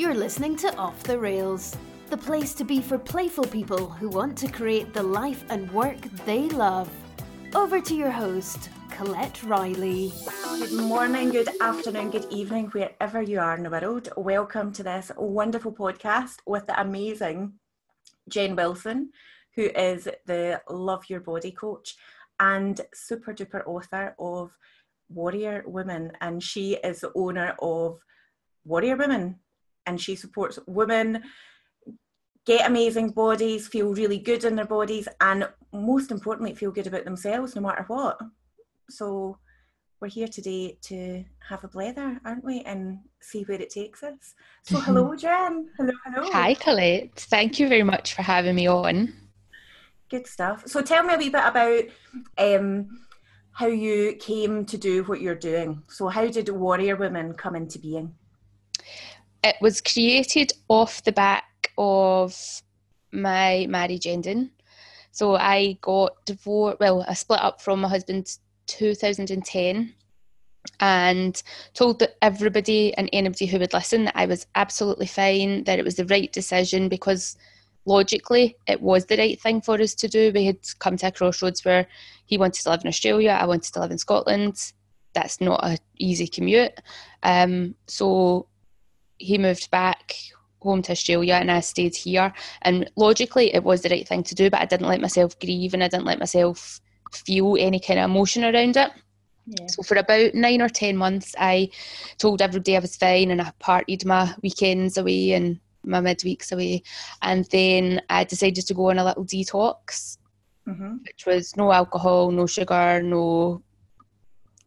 You're listening to Off the Rails, the place to be for playful people who want to create the life and work they love. Over to your host, Colette Riley. Good morning, good afternoon, good evening, wherever you are in the world. Welcome to this wonderful podcast with the amazing Jen Wilson, who is the Love Your Body coach and super duper author of Warrior Women. And she is the owner of Warrior Women and she supports women get amazing bodies, feel really good in their bodies, and most importantly, feel good about themselves no matter what. So, we're here today to have a blether, aren't we, and see where it takes us. So, hello, Jen. Hello, hello. Hi, Colette. Thank you very much for having me on. Good stuff. So, tell me a wee bit about um, how you came to do what you're doing. So, how did Warrior Women come into being? It was created off the back of my marriage ending. So I got divorced, well, I split up from my husband 2010 and told everybody and anybody who would listen that I was absolutely fine, that it was the right decision because logically it was the right thing for us to do. We had come to a crossroads where he wanted to live in Australia, I wanted to live in Scotland. That's not an easy commute. Um, so he moved back home to Australia and I stayed here. And logically, it was the right thing to do, but I didn't let myself grieve and I didn't let myself feel any kind of emotion around it. Yeah. So for about nine or ten months, I told everybody I was fine and I partied my weekends away and my midweeks away. And then I decided to go on a little detox, mm-hmm. which was no alcohol, no sugar, no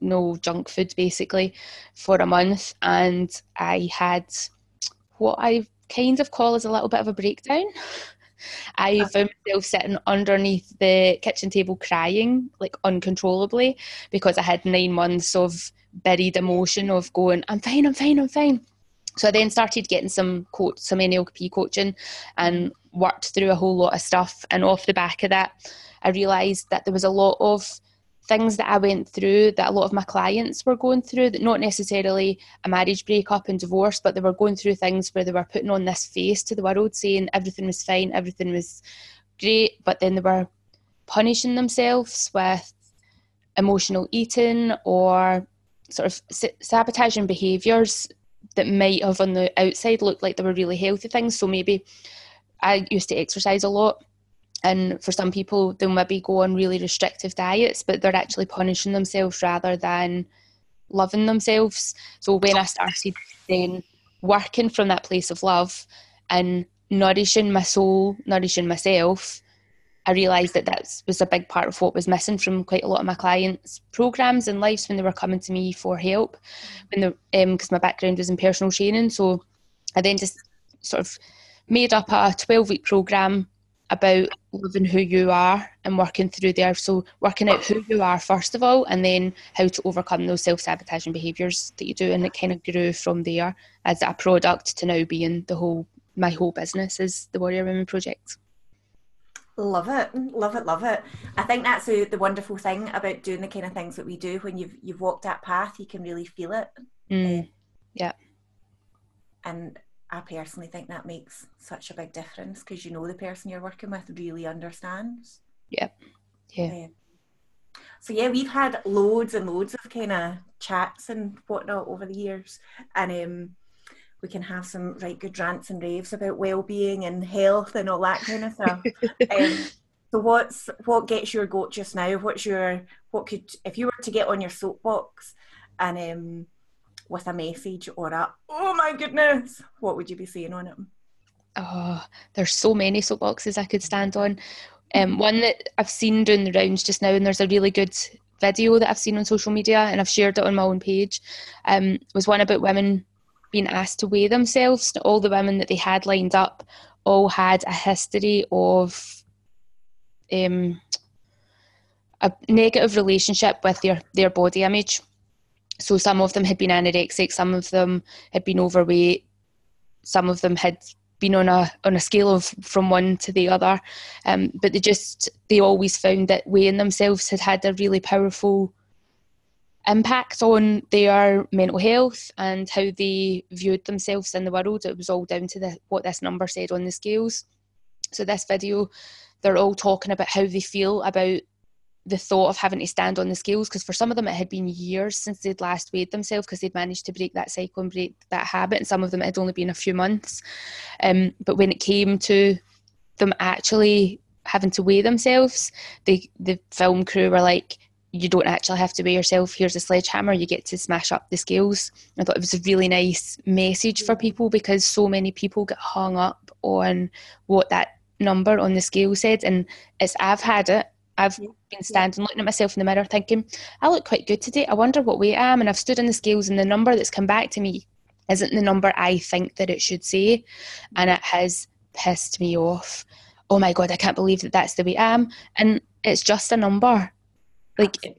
no junk food basically for a month and I had what I kind of call as a little bit of a breakdown. I found myself sitting underneath the kitchen table crying like uncontrollably because I had nine months of buried emotion of going, I'm fine, I'm fine, I'm fine. So I then started getting some coach, some NLP coaching and worked through a whole lot of stuff. And off the back of that, I realised that there was a lot of things that I went through that a lot of my clients were going through, that not necessarily a marriage breakup and divorce, but they were going through things where they were putting on this face to the world saying everything was fine, everything was great, but then they were punishing themselves with emotional eating or sort of sabotaging behaviours that might have on the outside looked like they were really healthy things. So maybe I used to exercise a lot and for some people, they'll maybe go on really restrictive diets, but they're actually punishing themselves rather than loving themselves. So when I started then working from that place of love and nourishing my soul, nourishing myself, I realised that that was a big part of what was missing from quite a lot of my clients' programs and lives when they were coming to me for help. When because um, my background was in personal training, so I then just sort of made up a twelve week program about loving who you are and working through there. So working out who you are first of all, and then how to overcome those self-sabotaging behaviours that you do, and it kind of grew from there as a product to now being the whole my whole business is the Warrior Women Project. Love it, love it, love it. I think that's the, the wonderful thing about doing the kind of things that we do. When you've you've walked that path, you can really feel it. Mm, yeah. And I personally think that makes such a big difference because you know the person you're working with really understands. Yeah. Yeah. so yeah, we've had loads and loads of kind of chats and whatnot over the years, and um, we can have some right good rants and raves about well-being and health and all that kind of stuff. um, so what's what gets your goat just now? What's your what could if you were to get on your soapbox and um, with a message or a oh my goodness, what would you be saying on it? Oh, there's so many soapboxes I could stand on. Um, one that I've seen doing the rounds just now, and there's a really good video that I've seen on social media, and I've shared it on my own page. Um, was one about women being asked to weigh themselves. All the women that they had lined up all had a history of um, a negative relationship with their their body image. So some of them had been anorexic, some of them had been overweight, some of them had been on a on a scale of from one to the other, um, but they just they always found that weighing themselves had had a really powerful impact on their mental health and how they viewed themselves in the world. It was all down to the, what this number said on the scales. So, this video, they're all talking about how they feel about the thought of having to stand on the scales because for some of them it had been years since they'd last weighed themselves because they'd managed to break that cycle and break that habit and some of them it had only been a few months. Um, but when it came to them actually having to weigh themselves the the film crew were like you don't actually have to weigh yourself. Here's a sledgehammer. You get to smash up the scales. I thought it was a really nice message for people because so many people get hung up on what that number on the scale said and it's i've had it I've been standing looking at myself in the mirror thinking, I look quite good today. I wonder what weight I am. And I've stood on the scales and the number that's come back to me isn't the number I think that it should say. And it has pissed me off. Oh my God, I can't believe that that's the way I am. And it's just a number. Like, it,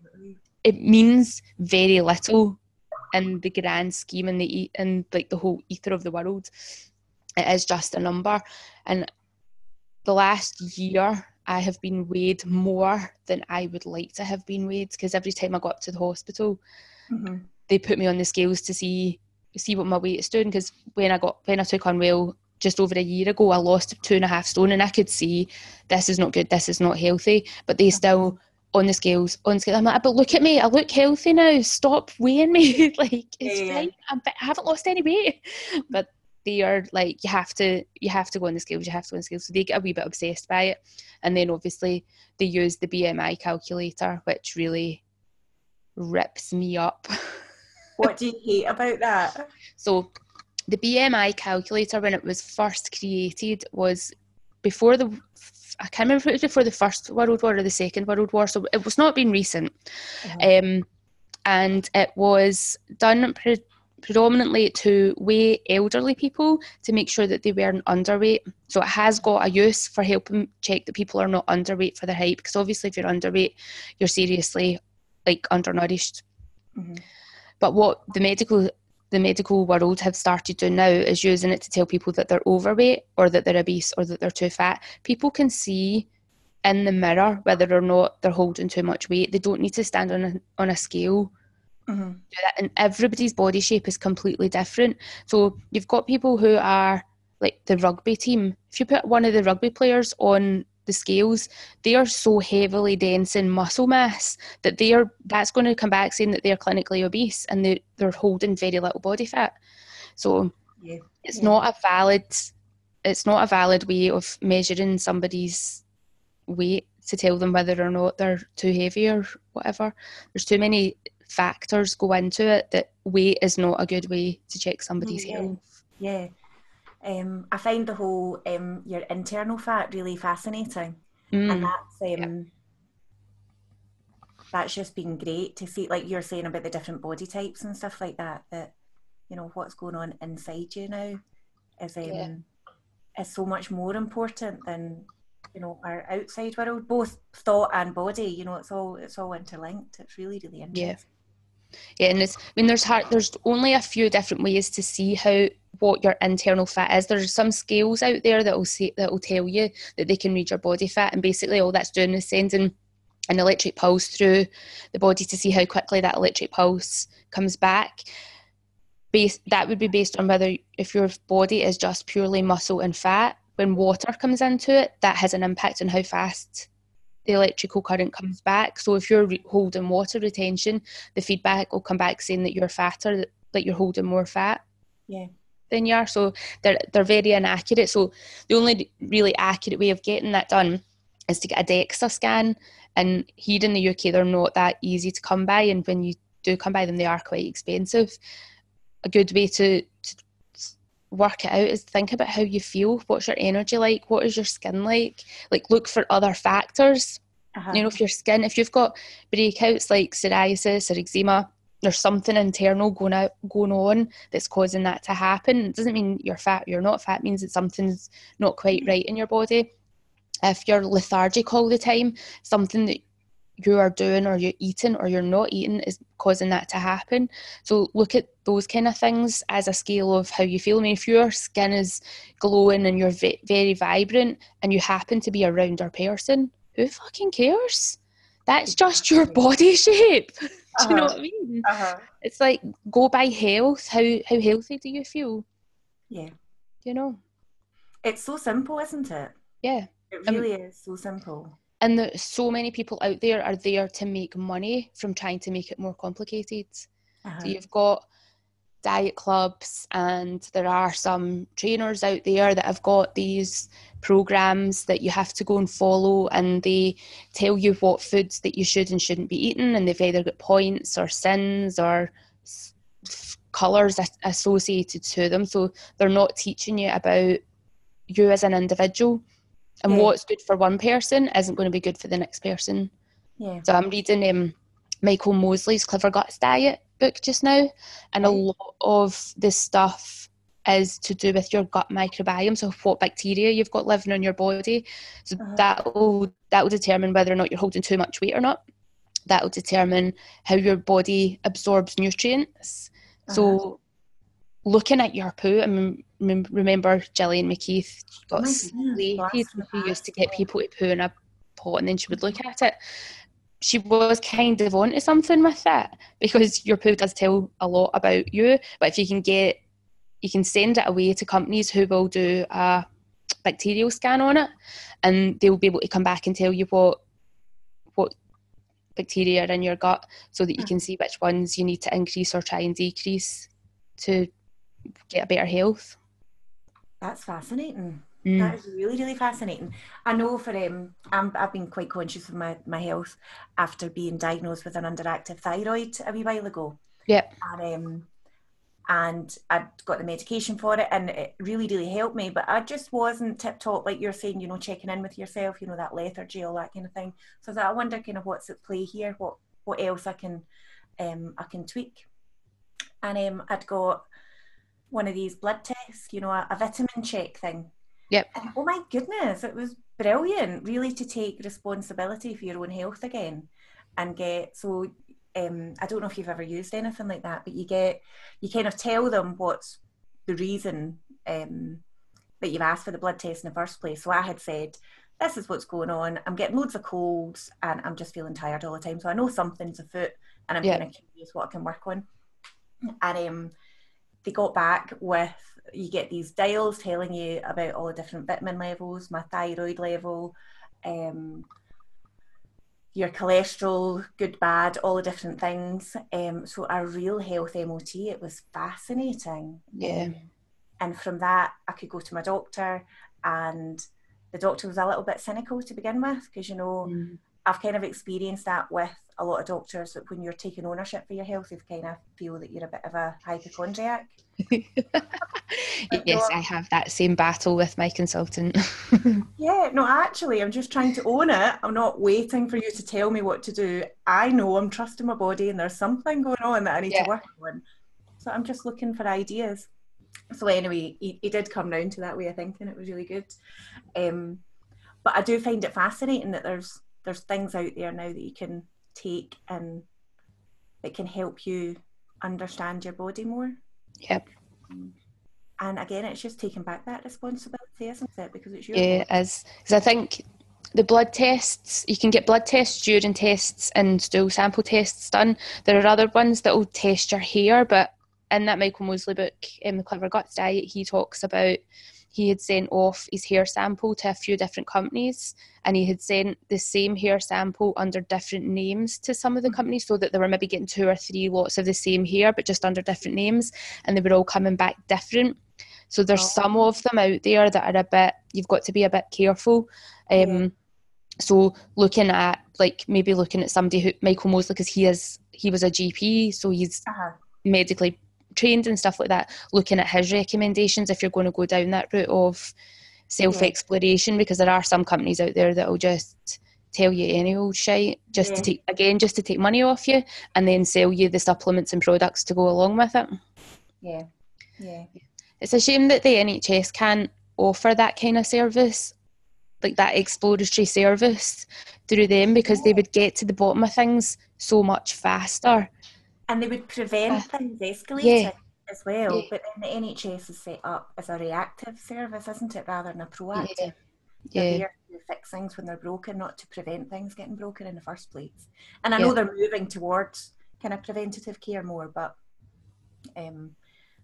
it, means very little in the grand scheme and the and like the whole ether of the world. It is just a number. And the last year I have been weighed more than I would like to have been weighed because every time I go up to the hospital, mm-hmm. they put me on the scales to see see what my weight is doing. Because when I got when I took Unwell just over a year ago, I lost two and a half stone, and I could see this is not good, this is not healthy. But they still on the scales on scale. I'm like, but look at me, I look healthy now. Stop weighing me. like it's yeah. fine. I'm, I haven't lost any weight. But they are like you have to you have to go on the scales you have to go on the scales so they get a wee bit obsessed by it and then obviously they use the bmi calculator which really rips me up what do you hate about that so the bmi calculator when it was first created was before the I can't remember if it was before the First World War or the Second World War, so it was not been recent. Mm-hmm. Um, and it was done pre- predominantly to weigh elderly people to make sure that they weren't underweight. So it has got a use for helping check that people are not underweight for their height because obviously if you're underweight, you're seriously like undernourished. Mm-hmm. But what the medical the medical world have started doing now is using it to tell people that they're overweight or that they're obese or that they're too fat. People can see in the mirror whether or not they're holding too much weight. They don't need to stand on a, on a scale mm-hmm. do that. And everybody's body shape is completely different. So you've got people who are like the rugby team. If you put one of the rugby players on the scales, they are so heavily dense in muscle mass that they are that's going to come back saying that they're clinically obese and they, they're holding very little body fat. So yeah. it's yeah. not a valid it's not a valid way of measuring somebody's weight to tell them whether or not they're too heavy or whatever. There's too many factors go into it that weight is not a good way to check somebody's yeah. health. Yeah. Um, I find the whole um, your internal fat really fascinating, mm. and that's um, yeah. that's just been great to see. Like you're saying about the different body types and stuff like that. That you know what's going on inside you now is um, yeah. is so much more important than you know our outside world, both thought and body. You know, it's all it's all interlinked. It's really really interesting. Yeah. Yeah, and it's, I mean, there's hard, there's only a few different ways to see how what your internal fat is. There's some scales out there that will say that will tell you that they can read your body fat, and basically all that's doing is sending an electric pulse through the body to see how quickly that electric pulse comes back. Based, that would be based on whether if your body is just purely muscle and fat. When water comes into it, that has an impact on how fast the electrical current mm. comes back. So if you're re- holding water retention, the feedback will come back saying that you're fatter, that you're holding more fat. Yeah. Than you are. So they're they're very inaccurate. So the only really accurate way of getting that done is to get a DEXA scan. And here in the UK, they're not that easy to come by. And when you do come by them, they are quite expensive. A good way to, to work it out is think about how you feel. What's your energy like? What is your skin like? Like look for other factors. Uh-huh. You know, if your skin, if you've got breakouts like psoriasis or eczema, there's something internal going out going on that's causing that to happen. It doesn't mean you're fat, you're not fat, it means that something's not quite right in your body. If you're lethargic all the time, something that you are doing or you're eating or you're not eating is causing that to happen. So look at those kind of things as a scale of how you feel. I mean, if your skin is glowing and you're very vibrant and you happen to be a rounder person, who fucking cares? that's just your body shape. do uh-huh. you know uh-huh. what I mean? Uh-huh. It's like go by health. How how healthy do you feel? Yeah. You know. It's so simple, isn't it? Yeah. It really um, is so simple. And so many people out there are there to make money from trying to make it more complicated. Uh-huh. So you've got diet clubs and there are some trainers out there that have got these programs that you have to go and follow and they tell you what foods that you should and shouldn't be eating and they've either got points or sins or colors associated to them so they're not teaching you about you as an individual and yeah. what's good for one person isn't going to be good for the next person yeah. so i'm reading um, michael mosley's clever guts diet book just now, and a lot of this stuff is to do with your gut microbiome, so what bacteria you've got living in your body. So uh-huh. that will that will determine whether or not you're holding too much weight or not. That will determine how your body absorbs nutrients. Uh-huh. So looking at your poo, I mean, remember Gillian McKeith got oh who used to get people to poo in a pot and then she would look at it she was kind of onto something with that because your poo does tell a lot about you. But if you can get, you can send it away to companies who will do a bacterial scan on it, and they'll be able to come back and tell you what what bacteria are in your gut, so that you can see which ones you need to increase or try and decrease to get a better health. That's fascinating. Mm. That is really, really fascinating. I know for um, i have been quite conscious of my, my health after being diagnosed with an underactive thyroid a wee while ago. Yep. And, um, and I'd got the medication for it and it really, really helped me. But I just wasn't tip top, like you're saying, you know, checking in with yourself, you know, that lethargy, all that kind of thing. So that I wonder kind of what's at play here, what what else I can um I can tweak. And um I'd got one of these blood tests, you know, a, a vitamin check thing Yep. And, oh my goodness, it was brilliant, really, to take responsibility for your own health again and get so. Um, I don't know if you've ever used anything like that, but you get you kind of tell them what's the reason um, that you've asked for the blood test in the first place. So I had said, "This is what's going on. I'm getting loads of colds, and I'm just feeling tired all the time. So I know something's afoot, and I'm kind of curious what I can work on." And um, they got back with you get these dials telling you about all the different vitamin levels, my thyroid level, um, your cholesterol, good, bad, all the different things. Um, so a real health MOT. It was fascinating. Yeah. Um, and from that, I could go to my doctor, and the doctor was a little bit cynical to begin with because you know mm. I've kind of experienced that with a lot of doctors that when you're taking ownership for your health, they kind of feel that you're a bit of a hypochondriac. yes, I have that same battle with my consultant. yeah, no, actually, I'm just trying to own it. I'm not waiting for you to tell me what to do. I know I'm trusting my body and there's something going on that I need yeah. to work on. So I'm just looking for ideas. So anyway, he, he did come round to that way of thinking. It was really good. Um, but I do find it fascinating that there's there's things out there now that you can take and it can help you understand your body more. Yep. And again, it's just taking back that responsibility, isn't it? Because it's your yeah, as because I think the blood tests you can get blood tests, urine tests, and stool sample tests done. There are other ones that will test your hair, but in that Michael Mosley book, in the Clever Guts Diet, he talks about he had sent off his hair sample to a few different companies and he had sent the same hair sample under different names to some of the companies so that they were maybe getting two or three lots of the same hair but just under different names and they were all coming back different so there's oh. some of them out there that are a bit you've got to be a bit careful um, yeah. so looking at like maybe looking at somebody who michael mosley because he is he was a gp so he's uh-huh. medically trained and stuff like that, looking at his recommendations if you're going to go down that route of self exploration, yeah. because there are some companies out there that will just tell you any old shit just yeah. to take again just to take money off you and then sell you the supplements and products to go along with it. Yeah. Yeah. It's a shame that the NHS can't offer that kind of service, like that exploratory service through them because they would get to the bottom of things so much faster and they would prevent uh, things escalating yeah. as well. Yeah. But then the NHS is set up as a reactive service, isn't it, rather than a proactive? Yeah. They're Yeah. there to fix things when they're broken, not to prevent things getting broken in the first place. And I know they're moving towards kind of preventative care more, but um,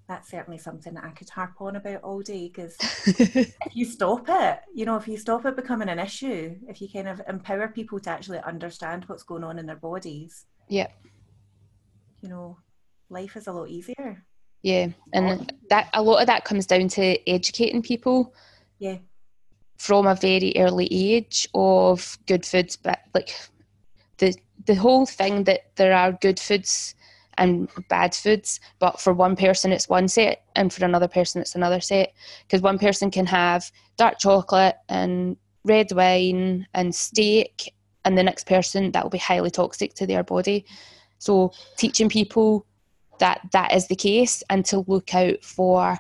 that's certainly something that I could harp on about all day because if you stop it, you know, if you stop it becoming an issue, if you kind of empower people to actually understand what's going on in their bodies, yeah. You know, life is a lot easier. Yeah. And that a lot of that comes down to educating people Yeah, from a very early age of good foods, but like the the whole thing that there are good foods and bad foods, but for one person it's one set and for another person it's another set. Because one person can have dark chocolate and red wine and steak, and the next person that will be highly toxic to their body. So teaching people that that is the case and to look out for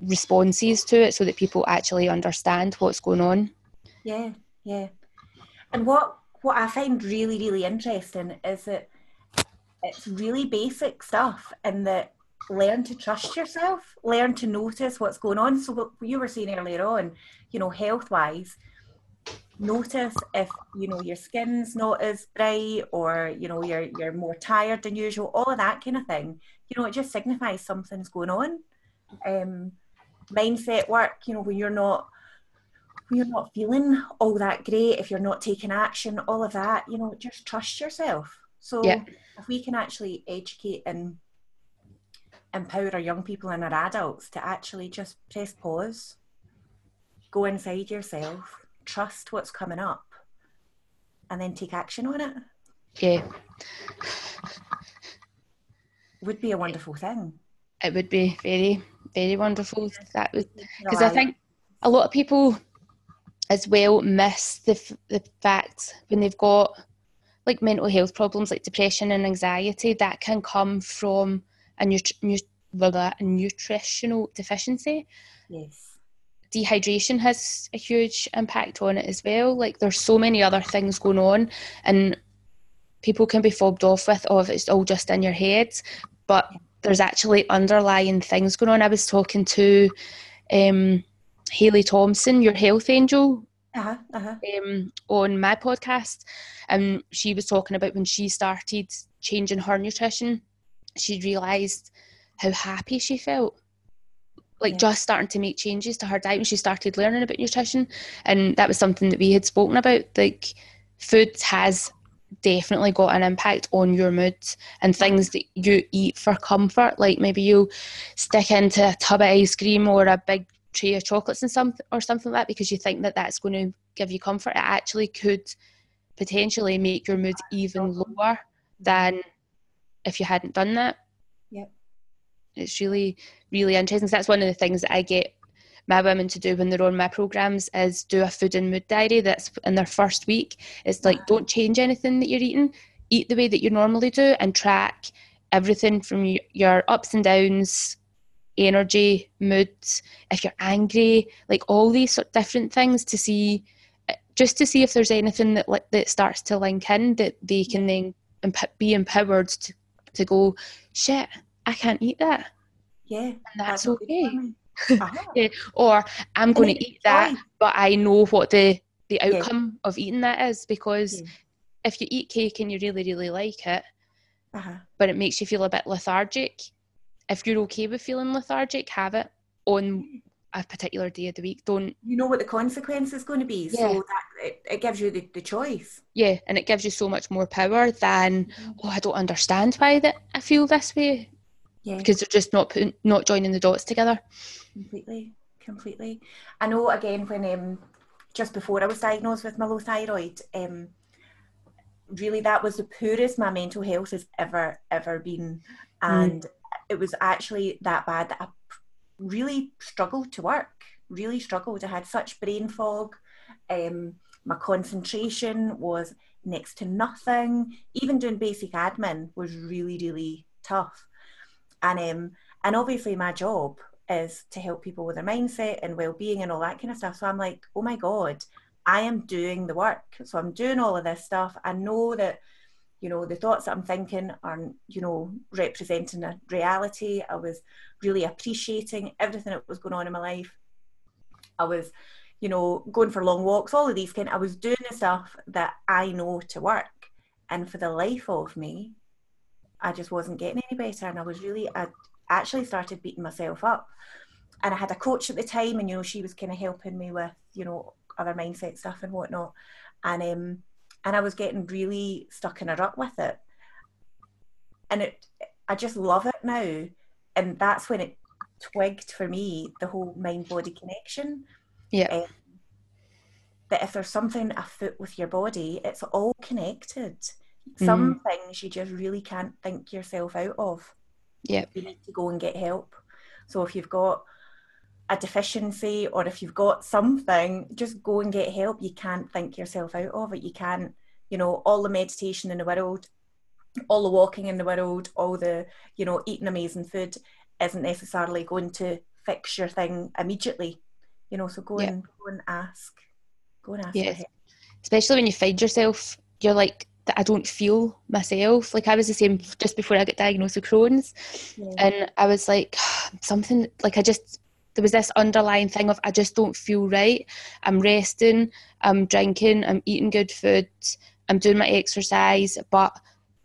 responses to it so that people actually understand what's going on. yeah, yeah. And what what I find really, really interesting is that it's really basic stuff and that learn to trust yourself, learn to notice what's going on. So what you were saying earlier on, you know, health wise, notice if you know your skin's not as bright or you know you're you're more tired than usual all of that kind of thing. You know it just signifies something's going on. Um mindset work you know when you're not when you're not feeling all that great if you're not taking action all of that you know just trust yourself. So Yeah. if we can actually educate and empower our young people and our adults to actually just press pause go inside yourself trust what's coming up and then take action on it. Yeah, would be a wonderful thing. It would be very, very wonderful. That would because I think a lot of people as well miss the f- the fact when they've got like mental health problems like depression and anxiety that can come from a, nut- nu- blah, blah, a nutritional deficiency. yes dehydration has a huge impact on it as well. Like there's so many other things going on, and people can be fobbed off with, oh, it's all just in your head, but there's actually underlying things going on. I was talking to um, Haley Thompson, your health angel, uh-huh uh-huh um, on my podcast, and she was talking about when she started changing her nutrition, she realised how happy she felt. Like Yeah. just starting to make changes to her diet when she started learning about nutrition, and that was something that we had spoken about. Like, food has definitely got an impact on your mood and things that you eat for comfort. Like maybe you stick into a tub of ice cream or a big tray of chocolates and something or something like that because you think that that's going to give you comfort. It actually could potentially make your mood even lower than if you hadn't done that. Yep. It's really, really interesting. So that's one of the things that I get my women to do when they're on my programs is do a food and mood diary that's in their first week. It's like don't change anything that you're eating, eat the way that you normally do and track everything from your ups and downs, energy, moods, if you're angry, like all these sort of different things to see eh, just to see if there's anything that like that starts to link in that they can then be empowered to, to go shit I can't eat that yeah and that's okay. Uh-huh. yeah, or I'm going to eat that, choice. but I know what the the Yeah. outcome of eating that is because Yeah. if you eat cake and you really really like it, Uh-huh. but it makes you feel a bit lethargic, if you're okay with feeling lethargic, have it on a particular day of the week. Don't you know what the consequence is going to be Yeah. so that it, it gives you the, the choice yeah, and it gives you so much more power than oh I don't understand why that I feel this way yeah. because they're just not putting not joining the dots together. completely completely. I know again when um just before i was diagnosed with my low thyroid um really that was the poorest my mental health has ever ever been. And it was actually that bad that i really struggled to work really struggled. I had such brain fog. Um my concentration was next to nothing. Even doing basic admin was really really tough and um and obviously my job is to help people with their mindset and well-being and all that kind of stuff. So i'm like oh my god i am doing the work. So i'm doing all of this stuff. I know that you know the thoughts that i'm thinking aren't you know representing a reality. I was really appreciating everything that was going on in my life. I was you know, going for long walks, all of these kind. I was doing the stuff that I know to work, and for the life of me, I just wasn't getting any better, and I was really, I actually started beating myself up. And I had a coach at the time, and you know, she was kind of helping me with, you know, other mindset stuff and whatnot, and um, and I was getting really stuck in a rut with it, and it, I just love it now, and that's when it twigged for me the whole mind body connection. Yeah. Um, that if there's something afoot with your body, it's all connected. Mm. Some things you just really can't think yourself out of. Yeah. You need to go and get help. So if you've got a deficiency or if you've got something, just go and get help. You can't think yourself out of it. You can't, you know, all the meditation in the world, all the walking in the world, all the, you know, eating amazing food isn't necessarily going to fix your thing immediately. You know, so go yeah. and go and ask. Go and ask yeah. Especially when you find yourself, you're like, that I don't feel myself. Like I was the same just before I got diagnosed with Crohn's, yeah. and I was like something like I just there was this underlying thing of I just don't feel right. I'm resting, I'm drinking, I'm eating good food, I'm doing my exercise, but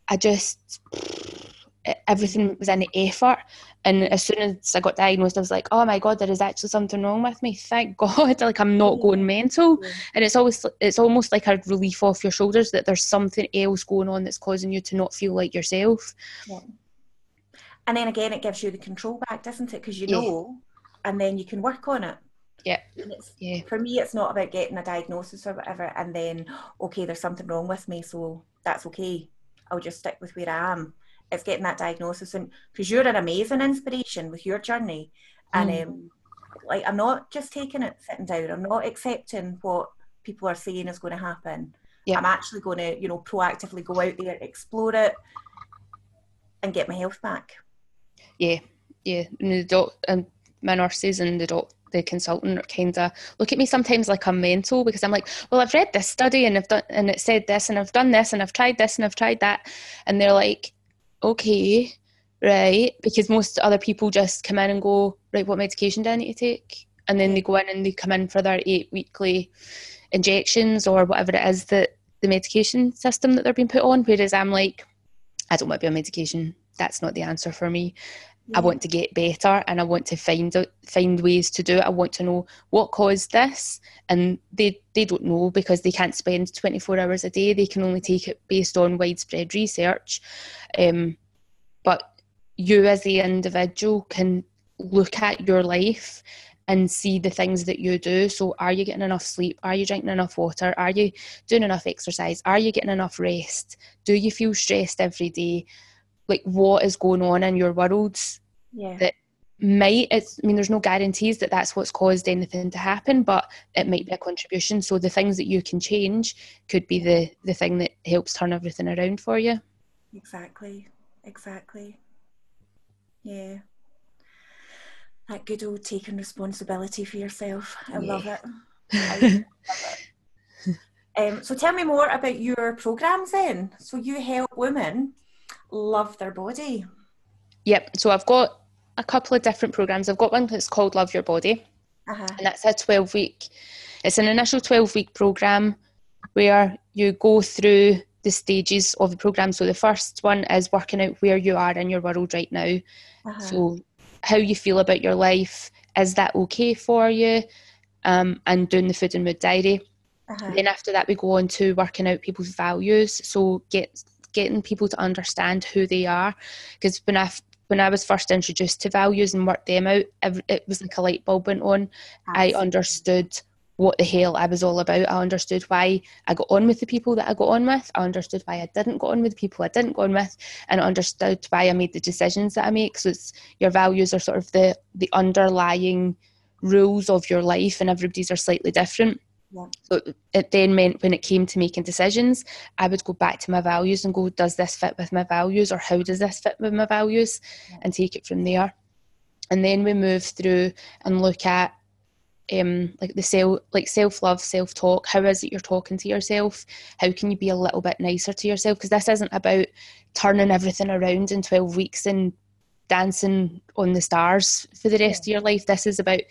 I just everything was in the effort. And as soon as I got diagnosed, I was like, "Oh my god, there is actually something wrong with me. Thank God! like I'm not going mental." And it's always it's almost like a relief off your shoulders that there's something else going on that's causing you to not feel like yourself. Yeah. And then again, it gives you the control back, doesn't it? Because you know, yeah. and then you can work on it. Yeah. yeah. For me, it's not about getting a diagnosis or whatever, and then okay, there's something wrong with me, so that's okay. I'll just stick with where I am it's getting that diagnosis. And because you're an amazing inspiration with your journey. And mm. um, like i'm not just taking it sitting down. I'm not accepting what people are saying is going to happen. Yeah. i'm actually going to you know proactively go out there explore it and get my health back. Yeah. Yeah. And the doc and my nurses and the doc the consultant kind of look at me sometimes like I'm mental because I'm like, well, I've read this study and I've done and it said this and I've done this and I've tried this and I've tried that, and they're like, okay, right? Because most other people just come in and go, right, what medication do I need to take? And then they go in and they come in for their eight weekly injections or whatever it is that the medication system that they're being put on. Whereas I'm like, I don't want to be on medication. That's not the answer for me. I want to get better and I want to find find ways to do it. I want to know what caused this, and they they don't know because they can't spend 24 hours a day. They can only take it based on widespread research. Um, but you as the individual can look at your life and see the things that you do. So, are you getting enough sleep? Are you drinking enough water? Are you doing enough exercise? Are you getting enough rest? Do you feel stressed every day? Like what is going on in your world yeah. that might it's i mean there's no guarantees that that's what's caused anything to happen but it might be a contribution. So the things that you can change could be the the thing that helps turn everything around for you. Exactly. Exactly. Yeah. That good old taking responsibility for yourself. I yeah. love it. I love it. Um, so tell me more about your programs then. So you help women love their body. Yep. So I've got a couple of different programs. I've got one that's called Love Your Body, uh-huh. and that's a 12 week, it's an initial 12 week program where you go through the stages of the program. So the first one is working out where you are in your world right now. Uh-huh. So how you feel about your life, is that okay for you? Um, and doing the food and mood diary. Uh-huh. Then after that, we go on to working out people's values. So get getting people to understand who they are. Because when I when I was first introduced to values and worked them out, it was like a light bulb went on. Absolutely. I understood what the hell I was all about. I understood why I got on with the people that I got on with. I understood why I didn't go on with the people I didn't go on with, and I understood why I made the decisions that I make. So it's your values are sort of the the underlying rules of your life, and everybody's are slightly different. Yeah. So it then meant when it came to making decisions, I would go back to my values and go, does this fit with my values or how does this fit with my values? Yeah. And take it from there. And then we move through and look at um, like the self like self love, self talk. How is it you're talking to yourself? How can you be a little bit nicer to yourself? Because this isn't about turning everything around in twelve weeks and dancing on the stars for the rest yeah. of your life. This is about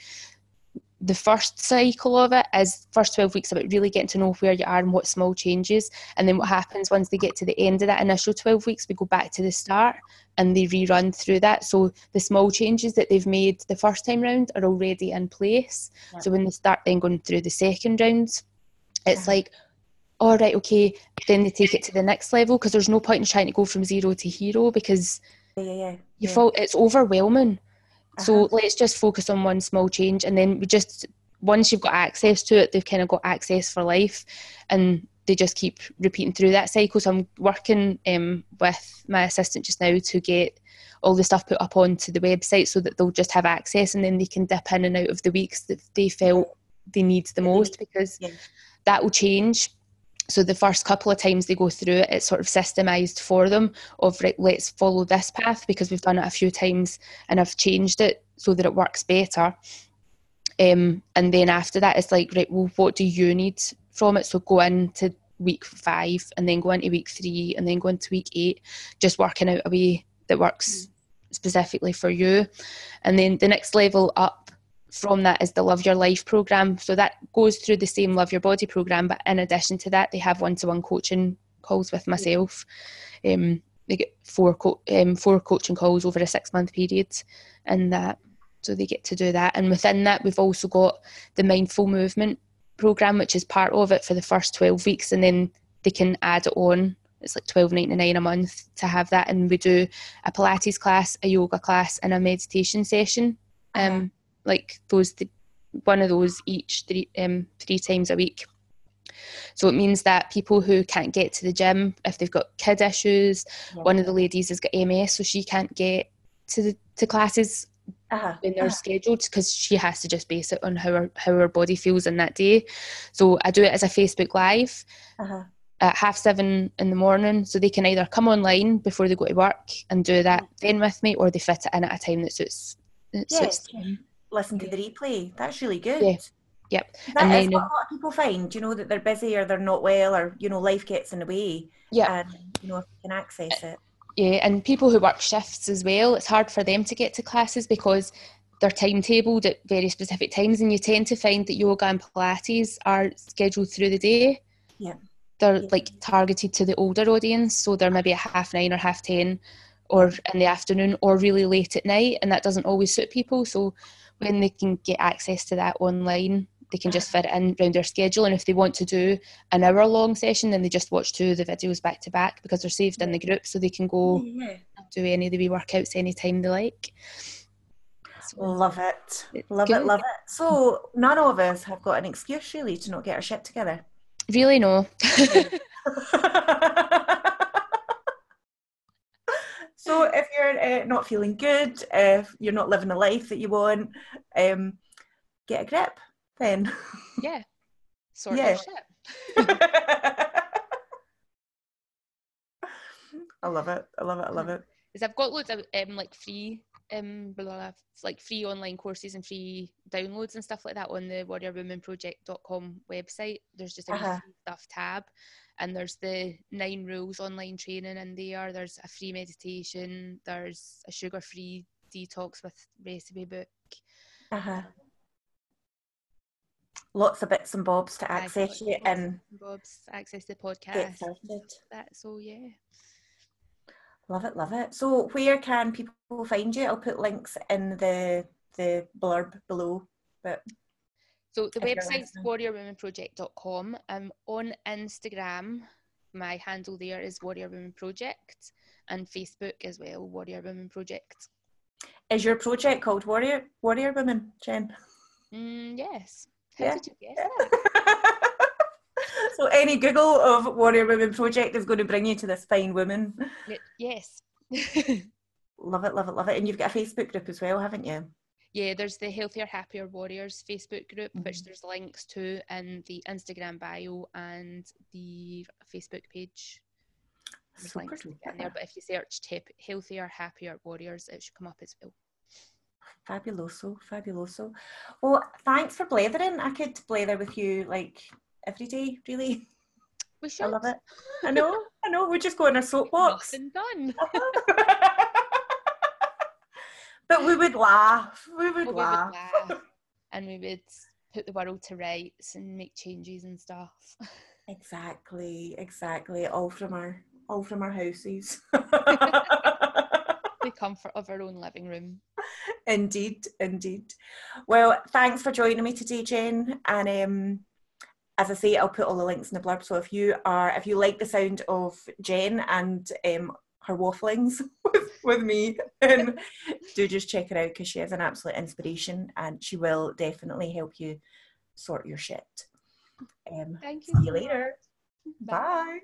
the first cycle of it is first 12 weeks about really getting to know where you are and what small changes and then what happens once they get to the end of that initial 12 weeks we go back to the start and they rerun through that. So the small changes that they've made the first time round are already in place. Yeah. so when they start then going through the second round it's yeah. like all right okay then they take it to the next level because there's no point in trying to go from zero to hero because yeah, yeah, you fall it's overwhelming so uh-huh. let's just focus on one small change, and then we just once you've got access to it, they've kind of got access for life, and they just keep repeating through that cycle. So I'm working um, with my assistant just now to get all the stuff put up onto the website so that they'll just have access, and then they can dip in and out of the weeks that they felt they need the most because yeah. that will change so the first couple of times they go through it it's sort of systemized for them of right let's follow this path because we've done it a few times and i've changed it so that it works better. Um, and then after that it's like right well what do you need from it? So go into week five and then go into week three and then go into week eight just working out a way that works mm. specifically for you. And then the next level up from that is the Love Your Life program. So that goes through the same Love Your Body program, but in addition to that, they have one-to-one coaching calls with myself. Um, they get four co- um, four coaching calls over a six-month period, and that so they get to do that. And within that, we've also got the Mindful Movement program, which is part of it for the first twelve weeks, and then they can add it on. It's like twelve ninety nine a month to have that, and we do a Pilates class, a yoga class, and a meditation session. Um, uh-huh like those th- one of those each three um, three times a week. So it means that people who can't get to the gym, if they've got kid issues, yeah. one of the ladies has got MS, so she can't get to the to classes uh-huh. when they're uh-huh. scheduled because she has to just base it on how her how her body feels in that day. So I do it as a Facebook Live. Uh-huh. At half seven in the morning, so they can either come online before they go to work and do that then with me, or they fit it in at a time that suits, that yes. suits them listen to the replay. That's really good. Yeah. Yep. That and is then, what a lot of people find, you know, that they're busy or they're not well or, you know, life gets in the way. Yeah. And, you know, if you can access it. Yeah, and people who work shifts as well, it's hard for them to get to classes because they're timetabled at very specific times and you tend to find that yoga and Pilates are scheduled through the day. Yeah. They're yeah. like targeted to the older audience, so they're maybe at half nine or half ten or in the afternoon or really late at night and that doesn't always suit people. So when they can get access to that online, they can just fit it in around their schedule. And if they want to do an hour long session, then they just watch two of the videos back to back because they're saved in the group, so they can go oh, yeah. do any of the wee workouts anytime they like. So, love it, love good. it, love it. So none of us have got an excuse really to not get our shit together. Really, no. So if you're uh, not feeling good, if you're not living the life that you want, um, get a grip then. Yeah. Sort yeah. shit. I love it. I love it. I love it. Is I've got loads of um, like free um blah, blah, blah, like free online courses and free downloads and stuff like that on the warriorwomanproject.com website. There's just a uh-huh. stuff tab and there's the nine rules online training in there. There's a free meditation there's a sugar free detox with recipe book. Uh-huh. Lots of bits and bobs to access you and bobs access the podcast. That's so yeah. Love it love it. So where can people find you? I'll put links in the the blurb below but so the website's warriorwomenproject.com. I'm on Instagram. My handle there is Warrior Women Project and Facebook as well, Warrior Women Project. Is your project called Warrior Warrior Women, Jen? Mm, yes. How yeah. did you guess so any Google of Warrior Women Project is going to bring you to this fine woman. Yes. love it, love it, love it. And you've got a Facebook group as well, haven't you? Yeah, there's the Healthier Happier Warriors Facebook group, mm-hmm. which there's links to in the Instagram bio and the Facebook page. There's so links in there, but if you search tip Healthier Happier Warriors, it should come up as well. Fabuloso, fabuloso. Well, thanks for blathering. I could blather with you like every day, really. We should. I love it. I know, I know. We're just go in our soapbox. Nothing done. But we would laugh. We would, laugh. would laugh. and we would put the world to rights and make changes and stuff. Exactly, exactly. All from our all from our houses. the comfort of our own living room. indeed, indeed. Well, thanks for joining me today, Jen. And um, as I say, I'll put all the links in the blurb. So if you are, if you like the sound of Jen and um, her wafflings with, with me, and do just check her out because she is an absolute inspiration and she will definitely help you sort your shit. Um, Thank you. See you later. Bye. Bye.